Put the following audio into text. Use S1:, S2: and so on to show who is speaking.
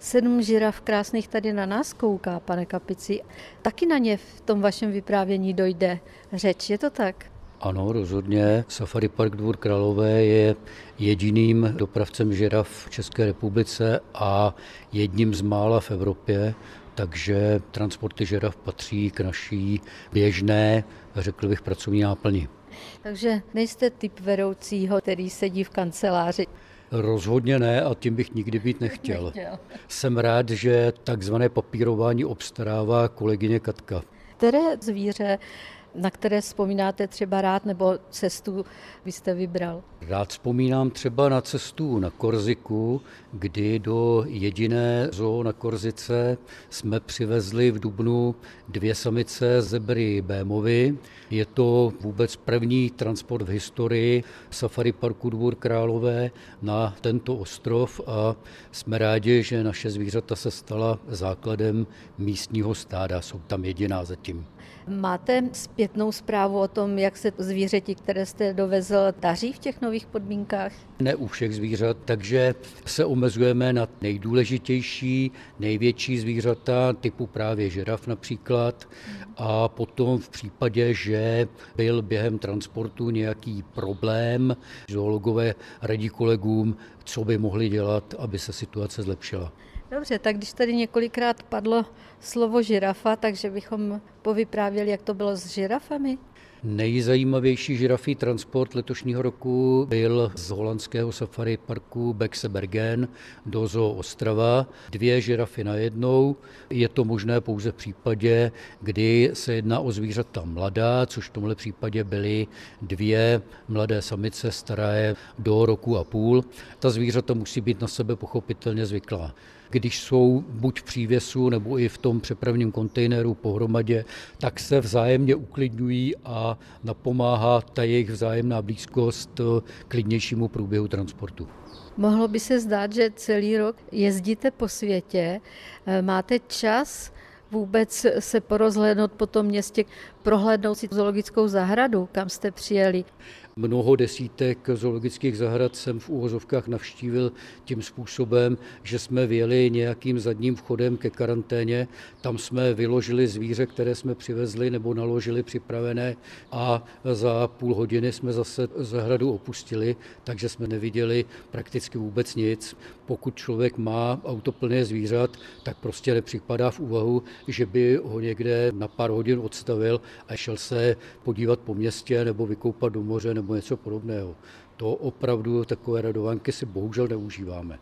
S1: Sedm žirav krásných tady na nás kouká, pane Kapici. Taky na ně v tom vašem vyprávění dojde řeč, je to tak?
S2: Ano, rozhodně. Safari Park Dvůr Králové je jediným dopravcem žirav v České republice a jedním z mála v Evropě, takže transporty žirav patří k naší běžné, řekl bych, pracovní náplni.
S1: Takže nejste typ vedoucího, který sedí v kanceláři.
S2: Rozhodně ne a tím bych nikdy být nechtěl. nechtěl. Jsem rád, že takzvané papírování obstarává kolegyně Katka.
S1: Které zvíře na které vzpomínáte třeba rád, nebo cestu byste vybral?
S2: Rád vzpomínám třeba na cestu na Korziku, kdy do jediné zoo na Korzice jsme přivezli v Dubnu dvě samice zebry Bémovy. Je to vůbec první transport v historii Safari Parku Dvůr Králové na tento ostrov a jsme rádi, že naše zvířata se stala základem místního stáda. Jsou tam jediná zatím.
S1: Máte zpětnou zprávu o tom, jak se zvířeti, které jste dovezl, daří v těch nových podmínkách?
S2: Ne u všech zvířat, takže se omezujeme na nejdůležitější, největší zvířata typu právě žiraf například a potom v případě, že byl během transportu nějaký problém, zoologové radí kolegům, co by mohli dělat, aby se situace zlepšila.
S1: Dobře, tak když tady několikrát padlo slovo žirafa, takže bychom povyprávěli, jak to bylo s žirafami?
S2: Nejzajímavější žirafí transport letošního roku byl z holandského safari parku Bexe Bergen do Zoo Ostrava. Dvě žirafy najednou. Je to možné pouze v případě, kdy se jedná o zvířata mladá, což v tomhle případě byly dvě mladé samice staré do roku a půl. Ta zvířata musí být na sebe pochopitelně zvyklá když jsou buď v přívěsu nebo i v tom přepravním kontejneru pohromadě, tak se vzájemně uklidňují a napomáhá ta jejich vzájemná blízkost klidnějšímu průběhu transportu.
S1: Mohlo by se zdát, že celý rok jezdíte po světě, máte čas vůbec se porozhlédnout po tom městě, prohlédnout si zoologickou zahradu, kam jste přijeli.
S2: Mnoho desítek zoologických zahrad jsem v úvozovkách navštívil tím způsobem, že jsme vyjeli nějakým zadním vchodem ke karanténě. Tam jsme vyložili zvíře, které jsme přivezli nebo naložili připravené a za půl hodiny jsme zase zahradu opustili, takže jsme neviděli prakticky vůbec nic. Pokud člověk má auto plné zvířat, tak prostě nepřipadá v úvahu, že by ho někde na pár hodin odstavil a šel se podívat po městě nebo vykoupat do moře nebo něco podobného. To opravdu takové radovanky si bohužel neužíváme.